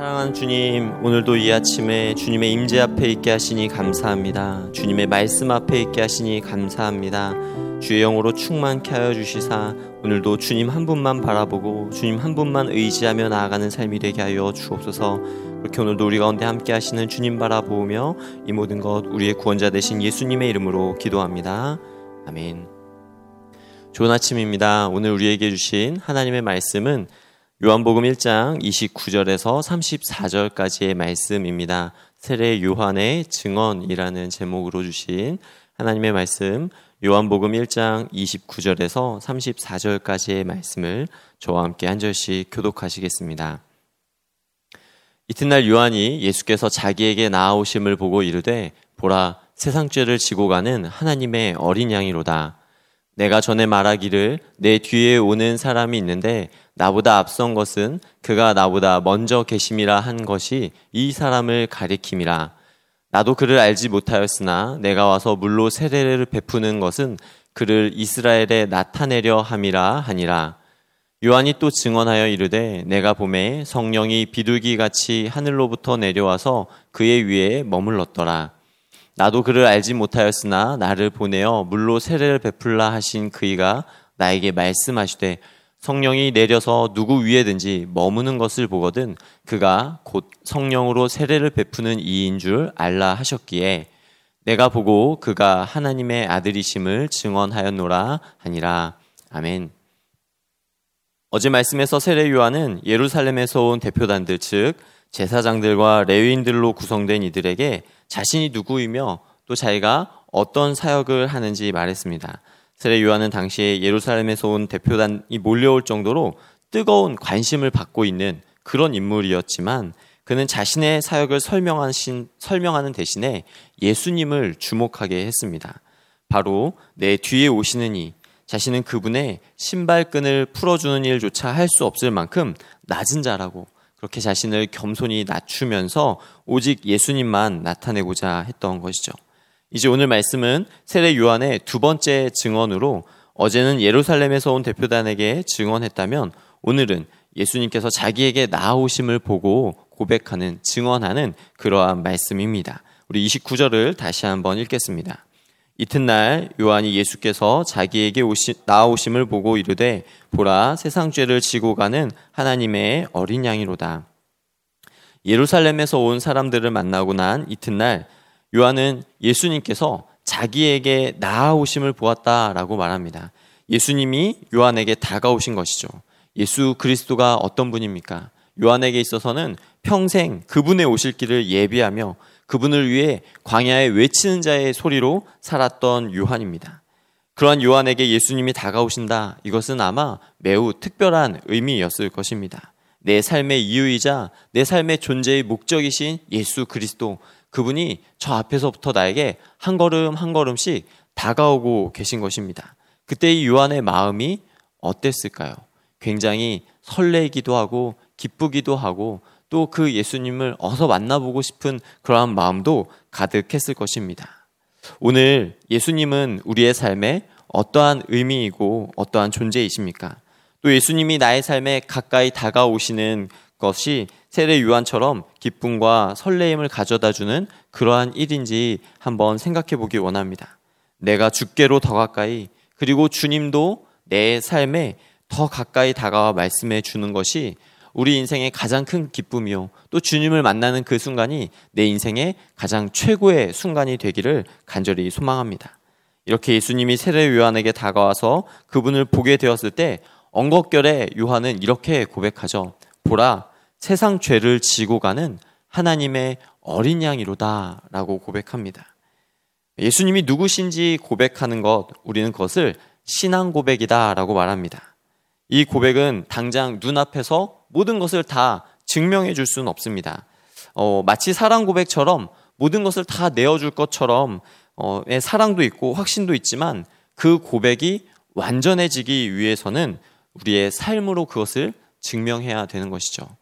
사랑하는 주님, 오늘도 이 아침에 주님의 임재 앞에 있게 하시니 감사합니다. 주님의 말씀 앞에 있게 하시니 감사합니다. 주의 영으로 충만케 하여 주시사 오늘도 주님 한 분만 바라보고 주님 한 분만 의지하며 나아가는 삶이 되게 하여 주옵소서. 그렇게 오늘도 우리 가운데 함께 하시는 주님 바라보며 이 모든 것 우리의 구원자 되신 예수님의 이름으로 기도합니다. 아멘. 좋은 아침입니다. 오늘 우리에게 주신 하나님의 말씀은 요한복음 1장 29절에서 34절까지의 말씀입니다. 세례 요한의 증언이라는 제목으로 주신 하나님의 말씀 요한복음 1장 29절에서 34절까지의 말씀을 저와 함께 한 절씩 교독하시겠습니다. 이튿날 요한이 예수께서 자기에게 나아오심을 보고 이르되 보라 세상 죄를 지고 가는 하나님의 어린 양이로다. 내가 전에 말하기를 내 뒤에 오는 사람이 있는데 나보다 앞선 것은 그가 나보다 먼저 계심이라 한 것이 이 사람을 가리킴이라. 나도 그를 알지 못하였으나 내가 와서 물로 세례를 베푸는 것은 그를 이스라엘에 나타내려 함이라 하니라. 요한이 또 증언하여 이르되 내가 봄에 성령이 비둘기 같이 하늘로부터 내려와서 그의 위에 머물렀더라. 나도 그를 알지 못하였으나 나를 보내어 물로 세례를 베풀라 하신 그이가 나에게 말씀하시되 성령이 내려서 누구 위에든지 머무는 것을 보거든 그가 곧 성령으로 세례를 베푸는 이인 줄 알라 하셨기에 내가 보고 그가 하나님의 아들이심을 증언하였노라 하니라. 아멘. 어제 말씀에서 세례 요한은 예루살렘에서 온 대표단들 즉 제사장들과 레위인들로 구성된 이들에게 자신이 누구이며 또 자기가 어떤 사역을 하는지 말했습니다. 세례 요한은 당시에 예루살렘에서 온 대표단이 몰려올 정도로 뜨거운 관심을 받고 있는 그런 인물이었지만 그는 자신의 사역을 설명하신, 설명하는 대신에 예수님을 주목하게 했습니다. 바로 내 뒤에 오시는 이, 자신은 그분의 신발끈을 풀어주는 일조차 할 수 없을 만큼 낮은 자라고 그렇게 자신을 겸손히 낮추면서 오직 예수님만 나타내고자 했던 것이죠. 이제 오늘 말씀은 세례 요한의 두 번째 증언으로 어제는 예루살렘에서 온 대표단에게 증언했다면 오늘은 예수님께서 자기에게 나아오심을 보고 고백하는 증언하는 그러한 말씀입니다. 우리 29절을 다시 한번 읽겠습니다. 이튿날 요한이 예수께서 자기에게 오시, 나아오심을 보고 이르되 보라 세상 죄를 지고 가는 하나님의 어린 양이로다. 예루살렘에서 온 사람들을 만나고 난 이튿날 요한은 예수님께서 자기에게 나아오심을 보았다라고 말합니다. 예수님이 요한에게 다가오신 것이죠. 예수 그리스도가 어떤 분입니까? 요한에게 있어서는 평생 그분의 오실 길을 예비하며 그분을 위해 광야에 외치는 자의 소리로 살았던 요한입니다. 그러한 요한에게 예수님이 다가오신다. 이것은 아마 매우 특별한 의미였을 것입니다. 내 삶의 이유이자 내 삶의 존재의 목적이신 예수 그리스도 그분이 저 앞에서부터 나에게 한 걸음 한 걸음씩 다가오고 계신 것입니다. 그때 이 요한의 마음이 어땠을까요? 굉장히 설레기도 하고 기쁘기도 하고 또 그 예수님을 어서 만나보고 싶은 그러한 마음도 가득했을 것입니다. 오늘 예수님은 우리의 삶에 어떠한 의미이고 어떠한 존재이십니까? 또 예수님이 나의 삶에 가까이 다가오시는 것이 세례 요한처럼 기쁨과 설레임을 가져다 주는 그러한 일인지 한번 생각해 보기 원합니다. 내가 주께로 더 가까이 그리고 주님도 내 삶에 더 가까이 다가와 말씀해 주는 것이 우리 인생의 가장 큰 기쁨이요. 또 주님을 만나는 그 순간이 내 인생의 가장 최고의 순간이 되기를 간절히 소망합니다. 이렇게 예수님이 세례 요한에게 다가와서 그분을 보게 되었을 때 엉겁결에 요한은 이렇게 고백하죠. 보라, 세상 죄를 지고 가는 하나님의 어린 양이로다 라고 고백합니다. 예수님이 누구신지 고백하는 것, 우리는 그것을 신앙 고백이다 라고 말합니다. 이 고백은 당장 눈앞에서 모든 것을 다 증명해 줄 수는 없습니다. 어, 마치 사랑 고백처럼 모든 것을 다 내어줄 것처럼 어, 사랑도 있고 확신도 있지만 그 고백이 완전해지기 위해서는 우리의 삶으로 그것을 증명해야 되는 것이죠.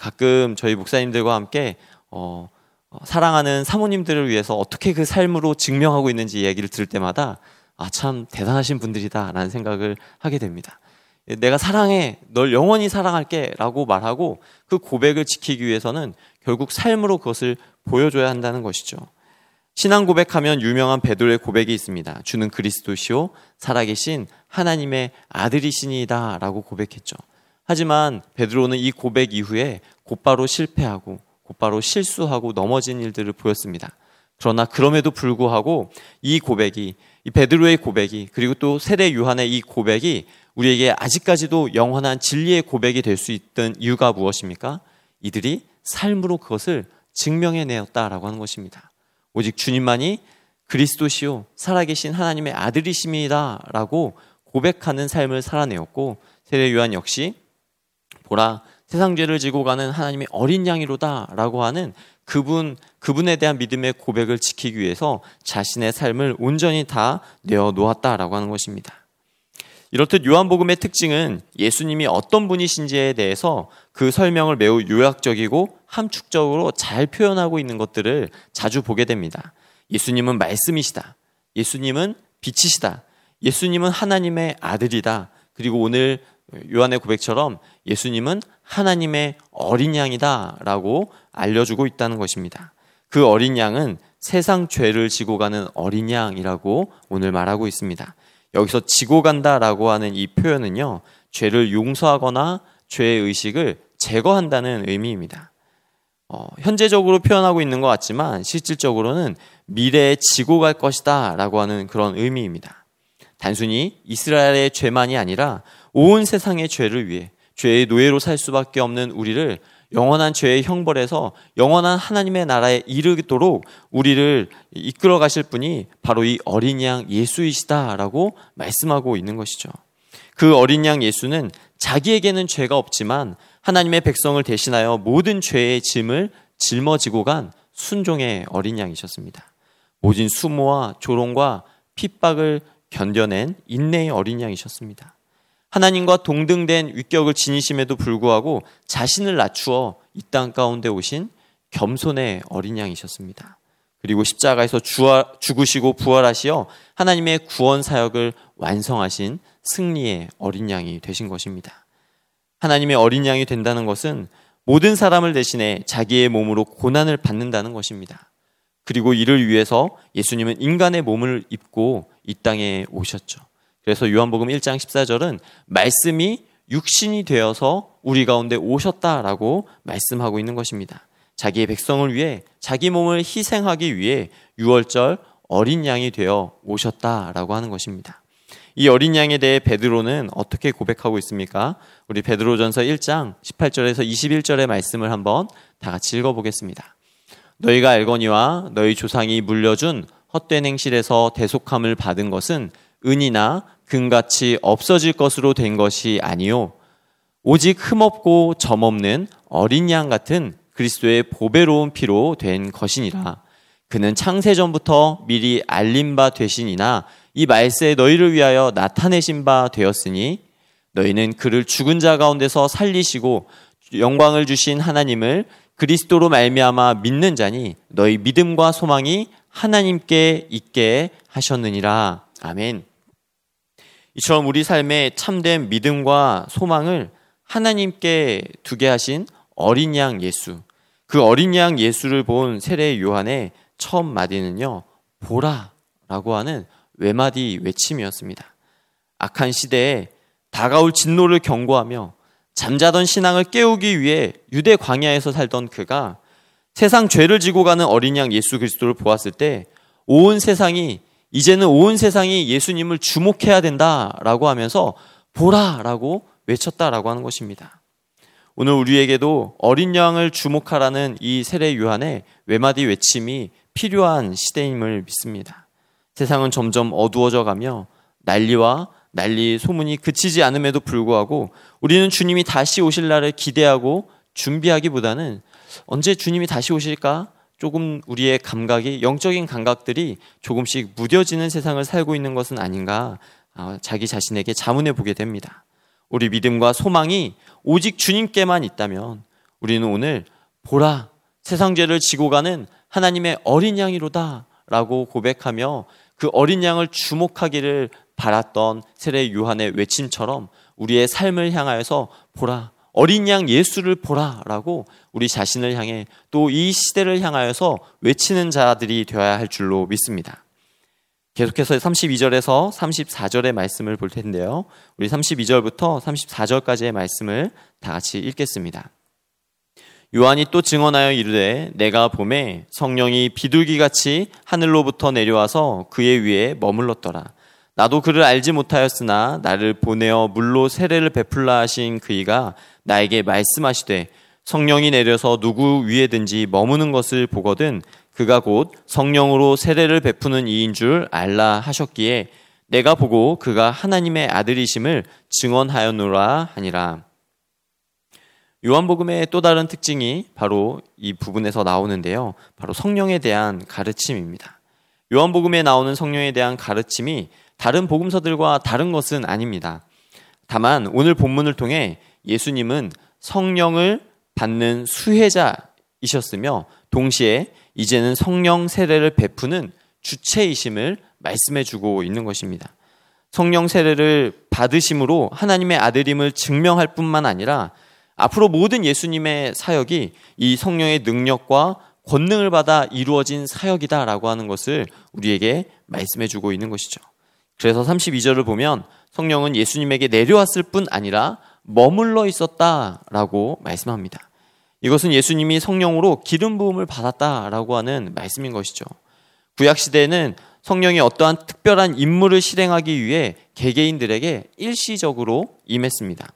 가끔 저희 목사님들과 함께 어, 어, 사랑하는 사모님들을 위해서 어떻게 그 삶으로 증명하고 있는지 얘기를 들을 때마다 아, 참 대단하신 분들이다라는 생각을 하게 됩니다. 내가 사랑해. 널 영원히 사랑할게. 라고 말하고 그 고백을 지키기 위해서는 결국 삶으로 그것을 보여줘야 한다는 것이죠. 신앙 고백하면 유명한 베드로의 고백이 있습니다. 주는 그리스도시요 살아계신 하나님의 아들이시니다 라고 고백했죠. 하지만 베드로는 이 고백 이후에 곧바로 실패하고 곧바로 실수하고 넘어진 일들을 보였습니다. 그러나 그럼에도 불구하고 이 고백이 이 베드로의 고백이 그리고 또 세례 요한의 이 고백이 우리에게 아직까지도 영원한 진리의 고백이 될 수 있던 이유가 무엇입니까? 이들이 삶으로 그것을 증명해 내었다라고 하는 것입니다. 오직 주님만이 그리스도시요 살아계신 하나님의 아들이십니다라고 고백하는 삶을 살아내었고 세례 요한 역시 보라 세상 죄를 지고 가는 하나님의 어린 양이로다라고 하는 그분 그분에 대한 믿음의 고백을 지키기 위해서 자신의 삶을 온전히 다 내어 놓았다라고 하는 것입니다. 이렇듯 요한복음의 특징은 예수님이 어떤 분이신지에 대해서 그 설명을 매우 요약적이고 함축적으로 잘 표현하고 있는 것들을 자주 보게 됩니다. 예수님은 말씀이시다. 예수님은 빛이시다. 예수님은 하나님의 아들이다. 그리고 오늘 요한의 고백처럼 예수님은 하나님의 어린 양이다. 라고 알려주고 있다는 것입니다. 그 어린 양은 세상 죄를 지고 가는 어린 양이라고 오늘 말하고 있습니다. 여기서 지고 간다라고 하는 이 표현은요, 죄를 용서하거나 죄의 의식을 제거한다는 의미입니다. 어, 현재적으로 표현하고 있는 것 같지만 실질적으로는 미래에 지고 갈 것이다 라고 하는 그런 의미입니다. 단순히 이스라엘의 죄만이 아니라 온 세상의 죄를 위해 죄의 노예로 살 수밖에 없는 우리를 영원한 죄의 형벌에서 영원한 하나님의 나라에 이르도록 우리를 이끌어 가실 분이 바로 이 어린 양 예수이시다라고 말씀하고 있는 것이죠. 그 어린 양 예수는 자기에게는 죄가 없지만 하나님의 백성을 대신하여 모든 죄의 짐을 짊어지고 간 순종의 어린 양이셨습니다. 모진 수모와 조롱과 핍박을 견뎌낸 인내의 어린 양이셨습니다. 하나님과 동등된 위격을 지니심에도 불구하고 자신을 낮추어 이 땅 가운데 오신 겸손의 어린 양이셨습니다. 그리고 십자가에서 죽으시고 부활하시어 하나님의 구원 사역을 완성하신 승리의 어린 양이 되신 것입니다. 하나님의 어린 양이 된다는 것은 모든 사람을 대신해 자기의 몸으로 고난을 받는다는 것입니다. 그리고 이를 위해서 예수님은 인간의 몸을 입고 이 땅에 오셨죠. 그래서 요한복음 1장 14절은 말씀이 육신이 되어서 우리 가운데 오셨다라고 말씀하고 있는 것입니다. 자기의 백성을 위해 자기 몸을 희생하기 위해 6월절 어린 양이 되어 오셨다라고 하는 것입니다. 이 어린 양에 대해 베드로는 어떻게 고백하고 있습니까? 우리 베드로전서 1장 18절에서 21절의 말씀을 한번 다 같이 읽어보겠습니다. 너희가 알거니와 너희 조상이 물려준 헛된 행실에서 대속함을 받은 것은 은이나 금같이 없어질 것으로 된 것이 아니요 오직 흠없고 점없는 어린 양 같은 그리스도의 보배로운 피로 된 것이니라. 그는 창세 전부터 미리 알린 바 되시니나 이 말세에 너희를 위하여 나타내신 바 되었으니 너희는 그를 죽은 자 가운데서 살리시고 영광을 주신 하나님을 그리스도로 말미암아 믿는 자니 너희 믿음과 소망이 하나님께 있게 하셨느니라. 아멘. 이처럼 우리 삶에 참된 믿음과 소망을 하나님께 두게 하신 어린 양 예수. 그 어린 양 예수를 본 세례 요한의 처음 마디는요, 보라 라고 하는 외마디 외침이었습니다. 악한 시대에 다가올 진노를 경고하며 잠자던 신앙을 깨우기 위해 유대 광야에서 살던 그가 세상 죄를 지고 가는 어린 양 예수 그리스도를 보았을 때 온 세상이 이제는 온 세상이 예수님을 주목해야 된다라고 하면서 보라라고 외쳤다라고 하는 것입니다. 오늘 우리에게도 어린 양을 주목하라는 이 세례 요한의 외마디 외침이 필요한 시대임을 믿습니다. 세상은 점점 어두워져 가며 난리와 난리 소문이 그치지 않음에도 불구하고 우리는 주님이 다시 오실 날을 기대하고 준비하기보다는 언제 주님이 다시 오실까 조금 우리의 감각이 영적인 감각들이 조금씩 무뎌지는 세상을 살고 있는 것은 아닌가 아, 자기 자신에게 자문해 보게 됩니다. 우리 믿음과 소망이 오직 주님께만 있다면 우리는 오늘 보라 세상 죄를 지고 가는 하나님의 어린 양이로다 라고 고백하며 그 어린 양을 주목하기를 바랐던 세례 요한의 외침처럼 우리의 삶을 향하여서 보라. 어린 양 예수를 보라라고 우리 자신을 향해 또 이 시대를 향하여서 외치는 자들이 되어야 할 줄로 믿습니다. 계속해서 32절에서 34절의 말씀을 볼 텐데요. 우리 32절부터 34절까지의 말씀을 다 같이 읽겠습니다. 요한이 또 증언하여 이르되 내가 봄에 성령이 비둘기 같이 하늘로부터 내려와서 그의 위에 머물렀더라. 나도 그를 알지 못하였으나 나를 보내어 물로 세례를 베풀라 하신 그이가 나에게 말씀하시되 성령이 내려서 누구 위에든지 머무는 것을 보거든 그가 곧 성령으로 세례를 베푸는 이인 줄 알라 하셨기에 내가 보고 그가 하나님의 아들이심을 증언하였노라 하니라. 요한복음의 또 다른 특징이 바로 이 부분에서 나오는데요. 바로 성령에 대한 가르침입니다. 요한복음에 나오는 성령에 대한 가르침이 다른 복음서들과 다른 것은 아닙니다. 다만 오늘 본문을 통해 예수님은 성령을 받는 수혜자이셨으며 동시에 이제는 성령 세례를 베푸는 주체이심을 말씀해 주고 있는 것입니다. 성령 세례를 받으심으로 하나님의 아들임을 증명할 뿐만 아니라 앞으로 모든 예수님의 사역이 이 성령의 능력과 권능을 받아 이루어진 사역이다라고 하는 것을 우리에게 말씀해 주고 있는 것이죠. 그래서 32절을 보면 성령은 예수님에게 내려왔을 뿐 아니라 머물러 있었다라고 말씀합니다. 이것은 예수님이 성령으로 기름 부음을 받았다라고 하는 말씀인 것이죠. 구약 시대에는 성령이 어떠한 특별한 임무를 실행하기 위해 개개인들에게 일시적으로 임했습니다.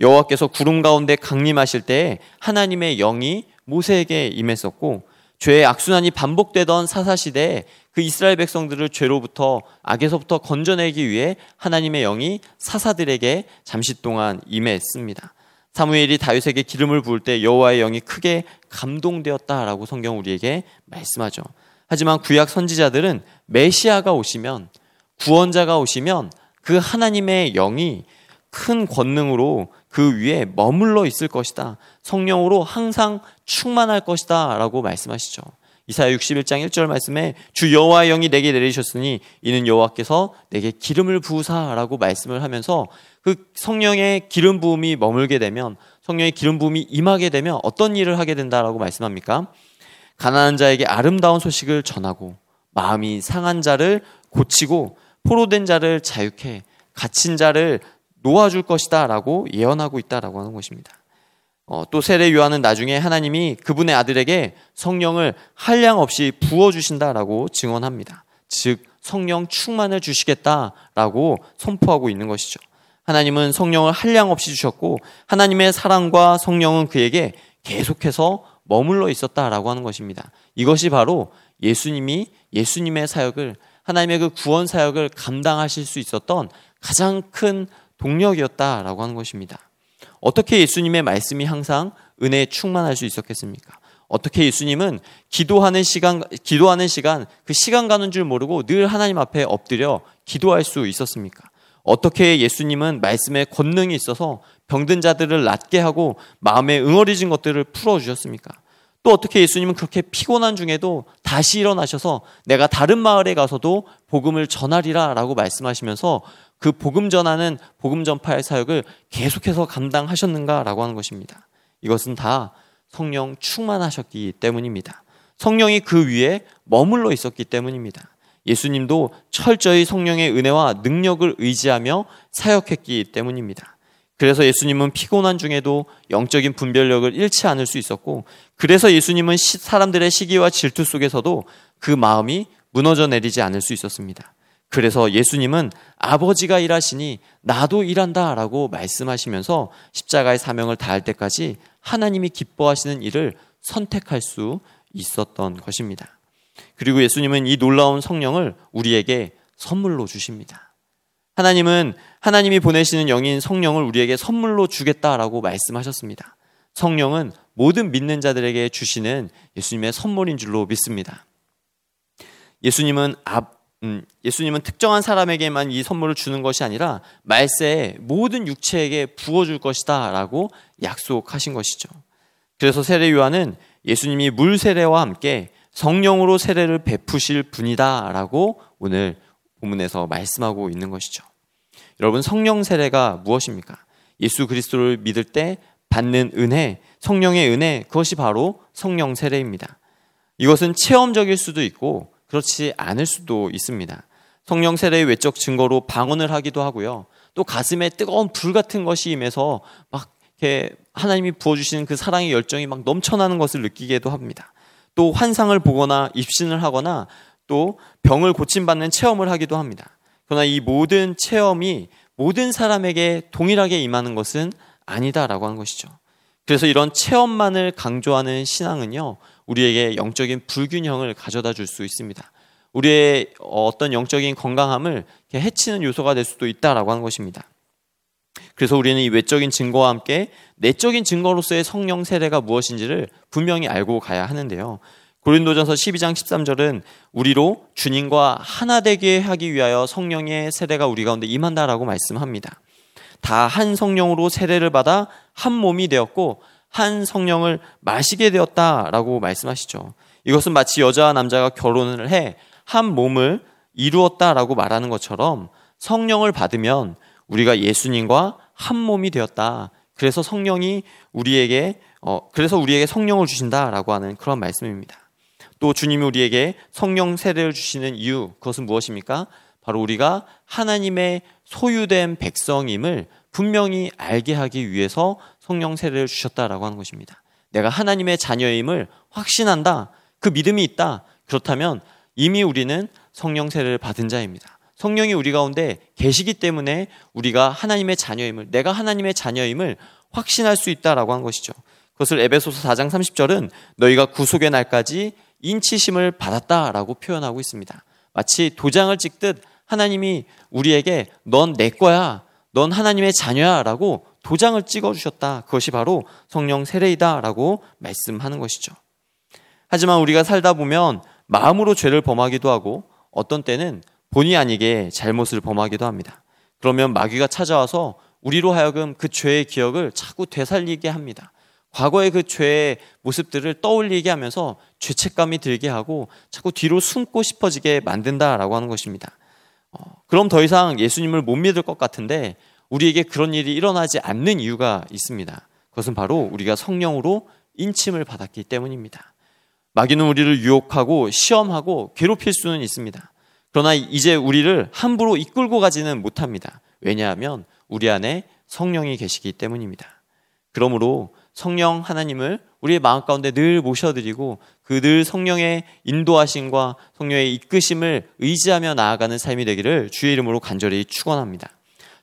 여호와께서 구름 가운데 강림하실 때 하나님의 영이 모세에게 임했었고 죄의 악순환이 반복되던 사사 시대에 그 이스라엘 백성들을 죄로부터 악에서부터 건져내기 위해 하나님의 영이 사사들에게 잠시 동안 임했습니다. 사무엘이 다윗에게 기름을 부을 때 여호와의 영이 크게 감동되었다라고 성경 우리에게 말씀하죠. 하지만 구약 선지자들은 메시아가 오시면 구원자가 오시면 그 하나님의 영이 큰 권능으로 그 위에 머물러 있을 것이다. 성령으로 항상 충만할 것이다. 라고 말씀하시죠. 이사야 61장 1절 말씀에 주 여호와의 영이 내게 내리셨으니 이는 여호와께서 내게 기름을 부으사라고 말씀을 하면서 그 성령의 기름 부음이 머물게 되면 성령의 기름 부음이 임하게 되면 어떤 일을 하게 된다라고 말씀합니까? 가난한 자에게 아름다운 소식을 전하고 마음이 상한 자를 고치고 포로된 자를 자유케 갇힌 자를 놓아줄 것이다 라고 예언하고 있다라고 하는 것입니다. 어, 또 세례 요한은 나중에 하나님이 그분의 아들에게 성령을 한량 없이 부어 주신다라고 증언합니다. 즉 성령 충만을 주시겠다라고 선포하고 있는 것이죠. 하나님은 성령을 한량 없이 주셨고 하나님의 사랑과 성령은 그에게 계속해서 머물러 있었다라고 하는 것입니다. 이것이 바로 예수님이 예수님의 사역을 하나님의 그 구원 사역을 감당하실 수 있었던 가장 큰 동력이었다라고 하는 것입니다. 어떻게 예수님의 말씀이 항상 은혜에 충만할 수 있었겠습니까? 어떻게 예수님은 기도하는 시간, 기도하는 시간, 그 시간 가는 줄 모르고 늘 하나님 앞에 엎드려 기도할 수 있었습니까? 어떻게 예수님은 말씀에 권능이 있어서 병든 자들을 낫게 하고 마음에 응어리진 것들을 풀어 주셨습니까? 또 어떻게 예수님은 그렇게 피곤한 중에도 다시 일어나셔서 내가 다른 마을에 가서도 복음을 전하리라 라고 말씀하시면서 그 복음 전하는 복음 전파의 사역을 계속해서 감당하셨는가 라고 하는 것입니다. 이것은 다 성령 충만하셨기 때문입니다. 성령이 그 위에 머물러 있었기 때문입니다. 예수님도 철저히 성령의 은혜와 능력을 의지하며 사역했기 때문입니다. 그래서 예수님은 피곤한 중에도 영적인 분별력을 잃지 않을 수 있었고, 그래서 예수님은 사람들의 시기와 질투 속에서도 그 마음이 무너져 내리지 않을 수 있었습니다. 그래서 예수님은 아버지가 일하시니 나도 일한다 라고 말씀하시면서 십자가의 사명을 다할 때까지 하나님이 기뻐하시는 일을 선택할 수 있었던 것입니다. 그리고 예수님은 이 놀라운 성령을 우리에게 선물로 주십니다. 하나님은 하나님이 보내시는 영인 성령을 우리에게 선물로 주겠다라고 말씀하셨습니다. 성령은 모든 믿는 자들에게 주시는 예수님의 선물인 줄로 믿습니다. 예수님은 음, 예수님은 특정한 사람에게만 이 선물을 주는 것이 아니라 말세에 모든 육체에게 부어줄 것이다 라고 약속하신 것이죠. 그래서 세례 요한은 예수님이 물 세례와 함께 성령으로 세례를 베푸실 분이다 라고 오늘 본문에서 말씀하고 있는 것이죠. 여러분 성령 세례가 무엇입니까? 예수 그리스도를 믿을 때 받는 은혜, 성령의 은혜, 그것이 바로 성령 세례입니다. 이것은 체험적일 수도 있고 그렇지 않을 수도 있습니다. 성령 세례의 외적 증거로 방언을 하기도 하고요. 또 가슴에 뜨거운 불 같은 것이 임해서 막 이렇게 하나님이 부어주시는 그 사랑의 열정이 막 넘쳐나는 것을 느끼기도 합니다. 또 환상을 보거나 입신을 하거나 또 병을 고침받는 체험을 하기도 합니다. 그러나 이 모든 체험이 모든 사람에게 동일하게 임하는 것은 아니다라고 하는 것이죠. 그래서 이런 체험만을 강조하는 신앙은요, 우리에게 영적인 불균형을 가져다 줄 수 있습니다. 우리의 어떤 영적인 건강함을 해치는 요소가 될 수도 있다라고 하는 것입니다. 그래서 우리는 이 외적인 증거와 함께 내적인 증거로서의 성령 세례가 무엇인지를 분명히 알고 가야 하는데요. 고린도전서 12장 13절은 우리로 주님과 하나 되게 하기 위하여 성령의 세례가 우리 가운데 임한다라고 말씀합니다. 다 한 성령으로 세례를 받아 한 몸이 되었고 한 성령을 마시게 되었다라고 말씀하시죠. 이것은 마치 여자와 남자가 결혼을 해 한 몸을 이루었다라고 말하는 것처럼 성령을 받으면 우리가 예수님과 한 몸이 되었다. 그래서 성령이 우리에게 어 그래서 우리에게 성령을 주신다라고 하는 그런 말씀입니다. 또 주님이 우리에게 성령 세례를 주시는 이유 그것은 무엇입니까? 바로 우리가 하나님의 소유된 백성임을 분명히 알게 하기 위해서 성령 세례를 주셨다라고 하는 것입니다. 내가 하나님의 자녀임을 확신한다. 그 믿음이 있다. 그렇다면 이미 우리는 성령 세례를 받은 자입니다. 성령이 우리 가운데 계시기 때문에 우리가 하나님의 자녀임을 내가 하나님의 자녀임을 확신할 수 있다라고 한 것이죠. 그것을 에베소서 4장 30절은 너희가 구속의 날까지 인치심을 받았다라고 표현하고 있습니다. 마치 도장을 찍듯 하나님이 우리에게 넌 내 거야. 넌 하나님의 자녀야라고 도장을 찍어 주셨다. 그것이 바로 성령 세례이다라고 말씀하는 것이죠. 하지만 우리가 살다 보면 마음으로 죄를 범하기도 하고 어떤 때는 본의 아니게 잘못을 범하기도 합니다. 그러면 마귀가 찾아와서 우리로 하여금 그 죄의 기억을 자꾸 되살리게 합니다. 과거의 그 죄의 모습들을 떠올리게 하면서 죄책감이 들게 하고 자꾸 뒤로 숨고 싶어지게 만든다라고 하는 것입니다. 어, 그럼 더 이상 예수님을 못 믿을 것 같은데 우리에게 그런 일이 일어나지 않는 이유가 있습니다. 그것은 바로 우리가 성령으로 인침을 받았기 때문입니다. 마귀는 우리를 유혹하고 시험하고 괴롭힐 수는 있습니다. 그러나 이제 우리를 함부로 이끌고 가지는 못합니다. 왜냐하면 우리 안에 성령이 계시기 때문입니다. 그러므로 성령 하나님을 우리의 마음 가운데 늘 모셔드리고 그 늘 성령의 인도하심과 성령의 이끄심을 의지하며 나아가는 삶이 되기를 주의 이름으로 간절히 축원합니다.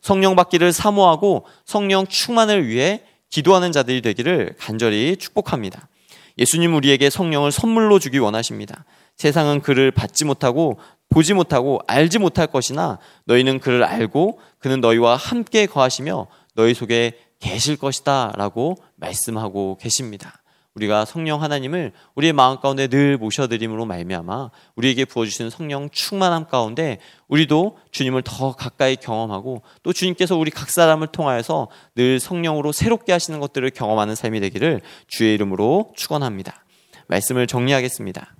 성령 받기를 사모하고 성령 충만을 위해 기도하는 자들이 되기를 간절히 축복합니다. 예수님 우리에게 성령을 선물로 주기 원하십니다. 세상은 그를 받지 못하고 보지 못하고 알지 못할 것이나 너희는 그를 알고 그는 너희와 함께 거하시며 너희 속에 계실 것이다 라고 말씀하고 계십니다. 우리가 성령 하나님을 우리의 마음 가운데 늘 모셔드림으로 말미암아 우리에게 부어주시는 성령 충만함 가운데 우리도 주님을 더 가까이 경험하고 또 주님께서 우리 각 사람을 통하여서 늘 성령으로 새롭게 하시는 것들을 경험하는 삶이 되기를 주의 이름으로 축원합니다. 말씀을 정리하겠습니다.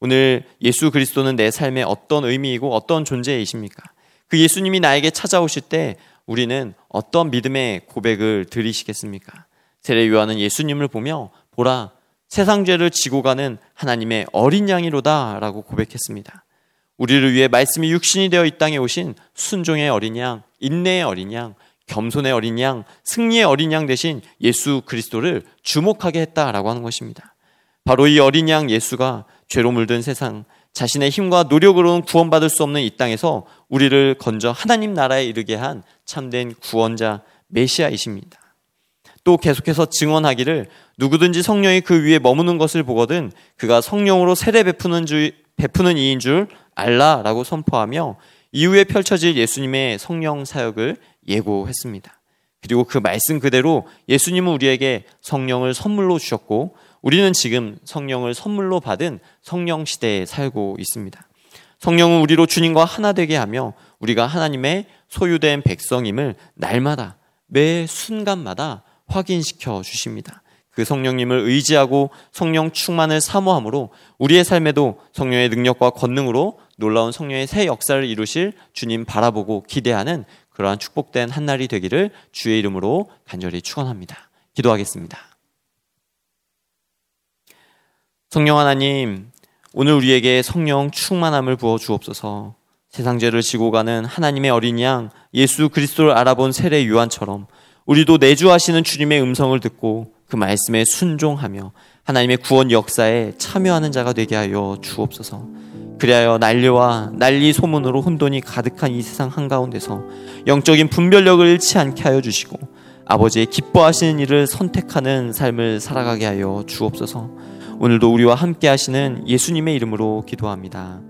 오늘 예수 그리스도는 내 삶에 어떤 의미이고 어떤 존재이십니까? 그 예수님이 나에게 찾아오실 때 우리는 어떤 믿음의 고백을 드리시겠습니까? 세례 요한은 예수님을 보며 보라 세상 죄를 지고 가는 하나님의 어린 양이로다라고 고백했습니다. 우리를 위해 말씀이 육신이 되어 이 땅에 오신 순종의 어린 양, 인내의 어린 양, 겸손의 어린 양, 승리의 어린 양 대신 예수 그리스도를 주목하게 했다라고 하는 것입니다. 바로 이 어린 양 예수가 죄로 물든 세상, 자신의 힘과 노력으로는 구원받을 수 없는 이 땅에서 우리를 건져 하나님 나라에 이르게 한 참된 구원자 메시아이십니다. 또 계속해서 증언하기를 누구든지 성령이 그 위에 머무는 것을 보거든 그가 성령으로 세례 베푸는 주 베푸는 이인 줄 알라라고 선포하며 이후에 펼쳐질 예수님의 성령 사역을 예고했습니다. 그리고 그 말씀 그대로 예수님은 우리에게 성령을 선물로 주셨고 우리는 지금 성령을 선물로 받은 성령 시대에 살고 있습니다. 성령은 우리로 주님과 하나 되게 하며 우리가 하나님의 소유된 백성임을 날마다 매 순간마다 확인시켜 주십니다. 그 성령님을 의지하고 성령 충만을 사모함으로 우리의 삶에도 성령의 능력과 권능으로 놀라운 성령의 새 역사를 이루실 주님 바라보고 기대하는 그러한 축복된 한 날이 되기를 주의 이름으로 간절히 축원합니다. 기도하겠습니다. 성령 하나님, 오늘 우리에게 성령 충만함을 부어 주옵소서. 세상 죄를 지고 가는 하나님의 어린 양 예수 그리스도를 알아본 세례 요한처럼 우리도 내주하시는 주님의 음성을 듣고 그 말씀에 순종하며 하나님의 구원 역사에 참여하는 자가 되게 하여 주옵소서. 그리하여 난리와 난리 소문으로 혼돈이 가득한 이 세상 한가운데서 영적인 분별력을 잃지 않게 하여 주시고 아버지의 기뻐하시는 일을 선택하는 삶을 살아가게 하여 주옵소서. 오늘도 우리와 함께 하시는 예수님의 이름으로 기도합니다.